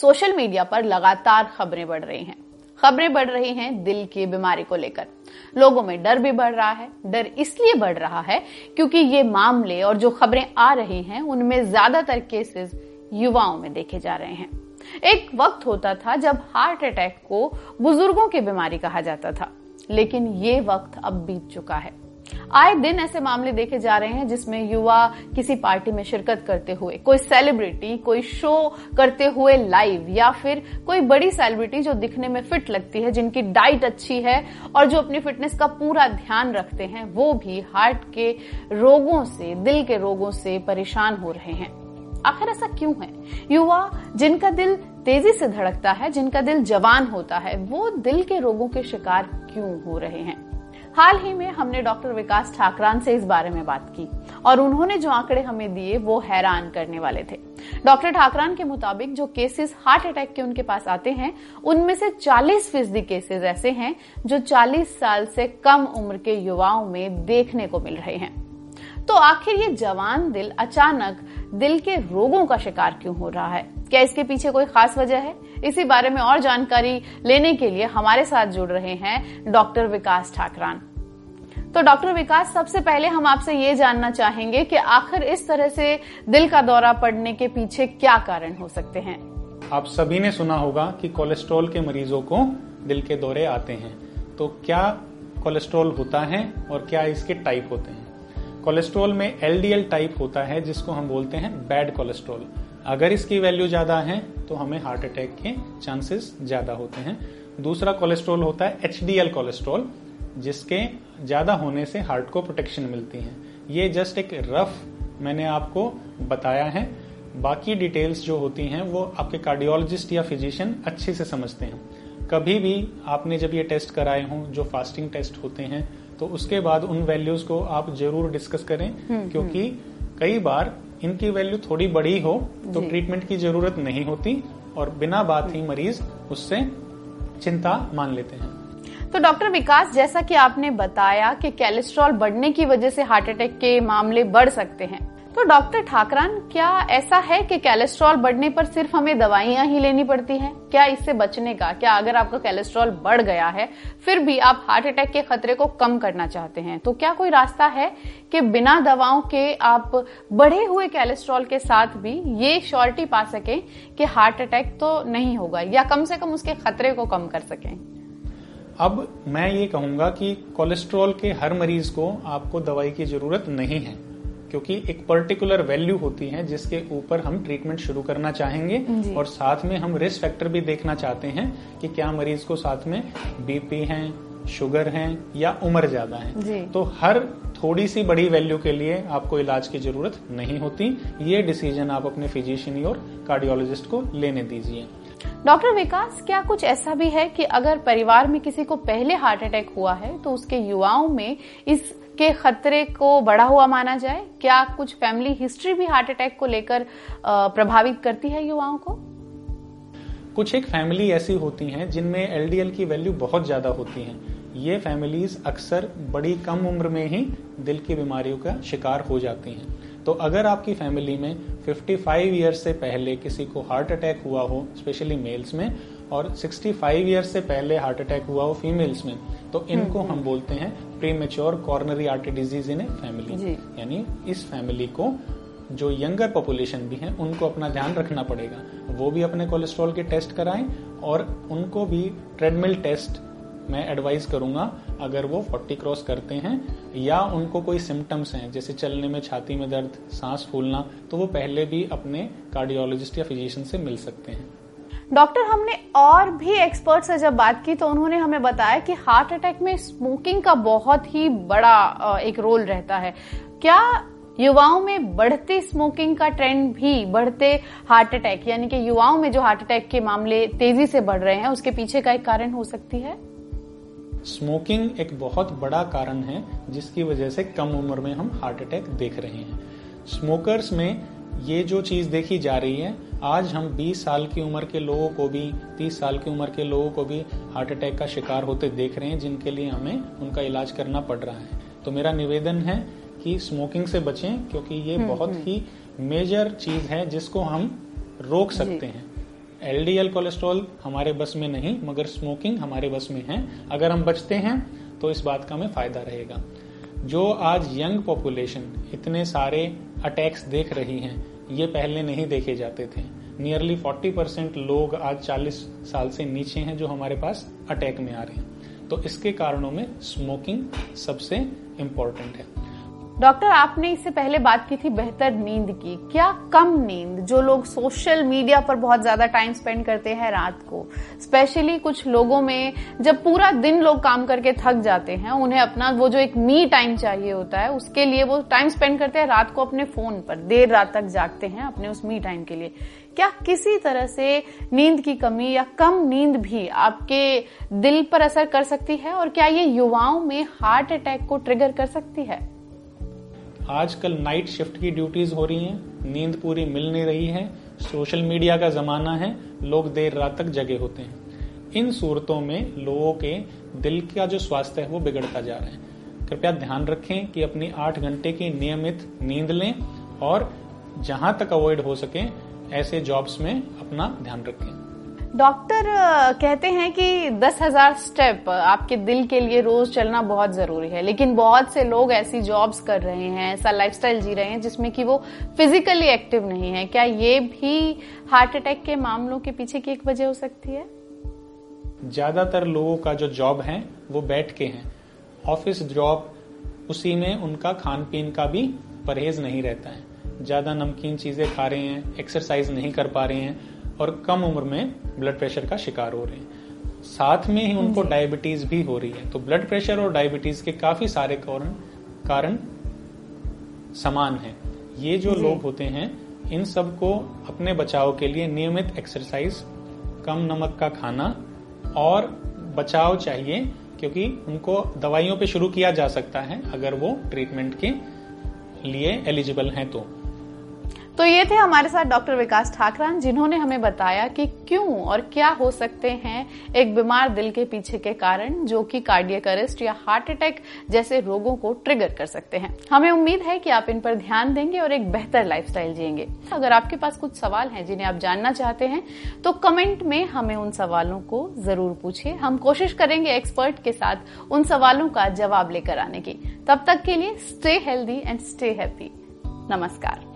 Social media पर लगातार खबरें बढ़ रही हैं। खबरें बढ़ रही हैं दिल की बीमारी को लेकर। लोगों में डर भी बढ़ रहा है। डर इसलिए बढ़ रहा है क्योंकि ये मामले और जो खबरें आ रही हैं, उनमें ज़्यादातर केसेस युवाओं में देखे जा रहे हैं। एक वक्त होता था जब हार्ट अटैक को बुज़ुर्गों की बीमारी कहा जाता था, लेकिन ये वक्त अब बीत चुका है। आए दिन ऐसे मामले देखे जा रहे हैं जिसमें युवा किसी पार्टी में शिरकत करते हुए, कोई सेलिब्रिटी कोई शो करते हुए लाइव या फिर कोई बड़ी सेलिब्रिटी जो दिखने में फिट लगती है, जिनकी डाइट अच्छी है और जो अपनी फिटनेस का पूरा ध्यान रखते हैं, वो भी हार्ट के रोगों से, दिल के रोगों से परेशान हो रहे हैं। आखिर ऐसा क्यों है? युवा जिनका दिल तेज़ी से धड़कता है, जिनका दिल जवान होता है, वो दिल के रोगों के शिकार क्यों हो रहे हैं? हाल ही में हमने डॉक्टर विकास ठाकरान से इस बारे में बात की और उन्होंने जो आंकड़े हमें दिए वो हैरान करने वाले थे। डॉक्टर ठाकरान के मुताबिक जो केसेस हार्ट अटैक के उनके पास आते हैं, उनमें से 40 फ़ीसदी केसेस ऐसे हैं जो 40 साल से कम उम्र के युवाओं में देखने को मिल रहे हैं। तो आखिर ये जवान दिल अचानक दिल के रोगों का शिकार क्यों हो रहा है? क्या इसके पीछे कोई खास वजह है? इसी बारे में और जानकारी लेने के लिए हमारे साथ जुड़ रहे हैं डॉक्टर विकास ठाकरान। तो डॉक्टर विकास, सबसे पहले हम आपसे ये जानना चाहेंगे कि आखिर इस तरह से दिल का दौरा पड़ने के पीछे क्या कारण हो सकते हैं? आप सभी ने सुना होगा कि कोलेस्ट्रॉल के मरीजों को दिल के दौरे आते हैं। तो क्या कोलेस्ट्रॉल होता है और क्या इसके टाइप होते हैं? कोलेस्ट्रॉल में एलडीएल टाइप होता है, जिसको हम बोलते हैं बैड कोलेस्ट्रॉल अगर इसकी वैल्यू ज़्यादा है तो हमें हार्ट अटैक के चांसेस ज़्यादा होते हैं। दूसरा कोलेस्ट्रॉल होता है एच डी एल कोलेस्ट्रॉल जिसके ज़्यादा होने से हार्ट को प्रोटेक्शन मिलती है। ये जस्ट एक रफ मैंने आपको बताया है। बाकी डिटेल्स जो होती हैं वो आपके कार्डियोलॉजिस्ट या फिजिशियन अच्छे से समझते हैं। कभी भी आपने जब ये टेस्ट कराए हों जो फास्टिंग टेस्ट होते हैं तो उसके बाद उन वैल्यूज़ को आप ज़रूर डिस्कस करें हम्म, क्योंकि हम्म। कई बार इनकी वैल्यू थोड़ी बड़ी हो तो ट्रीटमेंट की ज़रूरत नहीं होती और बिना बात ही मरीज़ उससे चिंता मान लेते हैं। तो डॉक्टर विकास जैसा कि आपने बताया कि कैलेस्ट्रॉल बढ़ने की वजह से हार्ट अटैक के मामले बढ़ सकते हैं तो डॉक्टर ठाकरान, क्या ऐसा है कि कोलेस्ट्रॉल बढ़ने पर सिर्फ़ हमें दवाइयाँ ही लेनी पड़ती हैं? क्या इससे बचने का, क्या अगर आपका कोलेस्ट्रॉल बढ़ गया है, फिर भी आप हार्ट अटैक के खतरे को कम करना चाहते हैं? तो क्या कोई रास्ता है कि बिना दवाओं के आप बढ़े हुए कोलेस्ट्रॉल के साथ भी ये श्योरिटी पा सकें कि हार्ट अटैक तो नहीं होगा, या कम से कम उसके खतरे को कम कर सकें? अब मैं ये कहूँगा कि कोलेस्ट्रॉल के हर मरीज़ को आपको दवाई की ज़रूरत नहीं है। क्योंकि एक पर्टिकुलर वैल्यू होती है जिसके ऊपर हम ट्रीटमेंट शुरू करना चाहेंगे और साथ में हम रिस्क फैक्टर भी देखना चाहते हैं कि क्या मरीज़ को साथ में बीपी है शुगर है या उम्र ज़्यादा है। तो हर थोड़ी सी बड़ी वैल्यू के लिए आपको इलाज की ज़रूरत नहीं होती। ये डिसीज़न आप अपने फिजिशियन और कार्डियोलॉजिस्ट को लेने दीजिए। डॉक्टर विकास, क्या कुछ ऐसा भी है कि अगर परिवार में किसी को पहले हार्ट अटैक हुआ है तो उसके युवाओं में इसके खतरे को बढ़ा हुआ माना जाए? क्या कुछ फैमिली हिस्ट्री भी हार्ट अटैक को लेकर प्रभावित करती है युवाओं को? कुछ एक फैमिली ऐसी होती हैं जिनमें एलडीएल की वैल्यू बहुत ज़्यादा होती है। ये फैमिलीज़ अक्सर बड़ी कम उम्र में ही दिल की बीमारियों का शिकार हो जाती हैं। तो अगर आपकी फैमिली में 55 ईयर्स से पहले किसी को हार्ट अटैक हुआ हो स्पेशली मेल्स में और 65 ईयर्स से पहले हार्ट अटैक हुआ हो फीमेल्स में तो इनको हम्म, हम हम्म। बोलते हैं premature coronary artery disease in a family यानी इस फैमिली को जो यंगर पॉपुलेशन भी है उनको अपना ध्यान रखना पड़ेगा। वो भी अपने कोलेस्ट्रॉल के टेस्ट कराएँ और उनको भी ट्रेडमिल टेस्ट मैं एडवाइस करूँगा, अगर वो 40 क्रॉस करते हैं, या उनको कोई सिम्टम्स हैं, जैसे चलने में, छाती में दर्द, सांस फूलना तो वो पहले भी अपने कार्डियोलॉजिस्ट या फिजिशियन से मिल सकते हैं। डॉक्टर, हमने और भी एक्सपर्ट से जब बात की तो उन्होंने हमें बताया कि हार्ट अटैक में स्मोकिंग का बहुत ही बड़ा एक रोल रहता है। क्या युवाओं में बढ़ते स्मोकिंग का ट्रेंड भी बढ़ते हार्ट अटैक यानी कि युवाओं में जो हार्ट अटैक के मामले तेज़ी से बढ़ रहे हैं, उसके पीछे का एक कारण हो सकती है? स्मोकिंग एक बहुत बड़ा कारण है जिसकी वजह से कम उम्र में हम हार्ट अटैक देख रहे हैं। स्मोकर्स में ये जो चीज़ देखी जा रही है आज हम 20 साल की उम्र के लोगों को भी 30 साल की उम्र के लोगों को भी हार्ट अटैक का शिकार होते देख रहे हैं जिनके लिए हमें उनका इलाज करना पड़ रहा है। तो मेरा निवेदन है कि स्मोकिंग से बचें क्योंकि ये हम्म, बहुत हम्म। ही मेजर चीज़ है जिसको हम रोक सकते हैं। एलडीएल कोलेस्ट्रॉल हमारे बस में नहीं, मगर स्मोकिंग हमारे बस में है। अगर हम बचते हैं तो इस बात का हमें फ़ायदा रहेगा। जो आज यंग पॉपुलेशन इतने सारे अटैक्स देख रही हैं, ये पहले नहीं देखे जाते थे। नियरली 40 परसेंट लोग आज 40 साल से नीचे हैं जो हमारे पास अटैक में आ रहे हैं। तो इसके कारणों में स्मोकिंग सबसे इम्पोर्टेंट है। डॉक्टर, आपने इससे पहले बात की थी बेहतर नींद की। क्या कम नींद जो लोग सोशल मीडिया पर बहुत ज़्यादा टाइम स्पेंड करते हैं रात को? स्पेशली कुछ लोगों में जब पूरा दिन लोग काम करके थक जाते हैं, उन्हें अपना वो जो एक मी टाइम चाहिए होता है, उसके लिए वो टाइम स्पेंड करते हैं, रात को अपने फ़ोन पर, देर रात तक जागते हैं अपने उस मी टाइम के लिए। क्या किसी तरह से नींद की कमी या कम नींद भी आपके दिल पर असर कर सकती है? और क्या ये युवाओं में हार्ट अटैक को ट्रिगर कर सकती है? आजकल नाइट शिफ्ट की ड्यूटीज़ हो रही हैं, नींद पूरी मिल नहीं रही है सोशल मीडिया का जमाना है, लोग देर रात तक जगे होते हैं। इन सूरतों में लोगों के दिल का जो स्वास्थ्य है, वो बिगड़ता जा रहा है। कृपया ध्यान रखें कि अपनी आठ घंटे की नियमित नींद लें और जहाँ तक अवॉइड हो सके, ऐसे जॉब्स में अपना ध्यान रखें। डॉक्टर कहते हैं कि दस हज़ार स्टेप आपके दिल के लिए रोज चलना बहुत ज़रूरी है। लेकिन बहुत से लोग ऐसी जॉब्स कर रहे हैं, ऐसा लाइफस्टाइल जी रहे हैं, जिसमें कि वो फिजिकली एक्टिव नहीं है। क्या ये भी हार्ट अटैक के मामलों के पीछे की एक वजह हो सकती है? ज़्यादातर लोगों का जो जॉब है, वो बैठ के है। ऑफ़िस जॉब उसी में उनका खान पीन का भी परहेज नहीं रहता है। ज़्यादा नमकीन चीज़ें खा रहे हैं एक्सरसाइज नहीं कर पा रहे हैं और कम उम्र में ब्लड प्रेशर का शिकार हो रहे हैं। साथ में ही उनको डायबिटीज़ भी हो रही है। तो ब्लड प्रेशर और डायबिटीज़ के काफ़ी सारे कारण कारण समान है। ये जो लोग होते हैं इन सबको अपने बचाव के लिए नियमित एक्सरसाइज कम नमक का खाना और बचाव चाहिए क्योंकि उनको दवाइयों पे शुरू किया जा सकता है अगर वो ट्रीटमेंट के लिए एलिजिबल हैं तो। तो ये थे हमारे साथ डॉक्टर विकास ठाकरान, जिन्होंने हमें बताया कि क्यों और क्या हो सकते हैं एक बीमार दिल के पीछे के कारण जो कि कार्डियक अरेस्ट या हार्ट अटैक जैसे रोगों को ट्रिगर कर सकते हैं। हमें उम्मीद है कि आप इन पर ध्यान देंगे और एक बेहतर लाइफस्टाइल जिएँगे। अगर आपके पास कुछ सवाल हैं जिन्हें आप जानना चाहते हैं तो कमेंट में हमें उन सवालों को ज़रूर पूछे हम कोशिश करेंगे एक्सपर्ट के साथ उन सवालों का जवाब लेकर आने की। तब तक के लिए stay healthy and stay happy नमस्कार।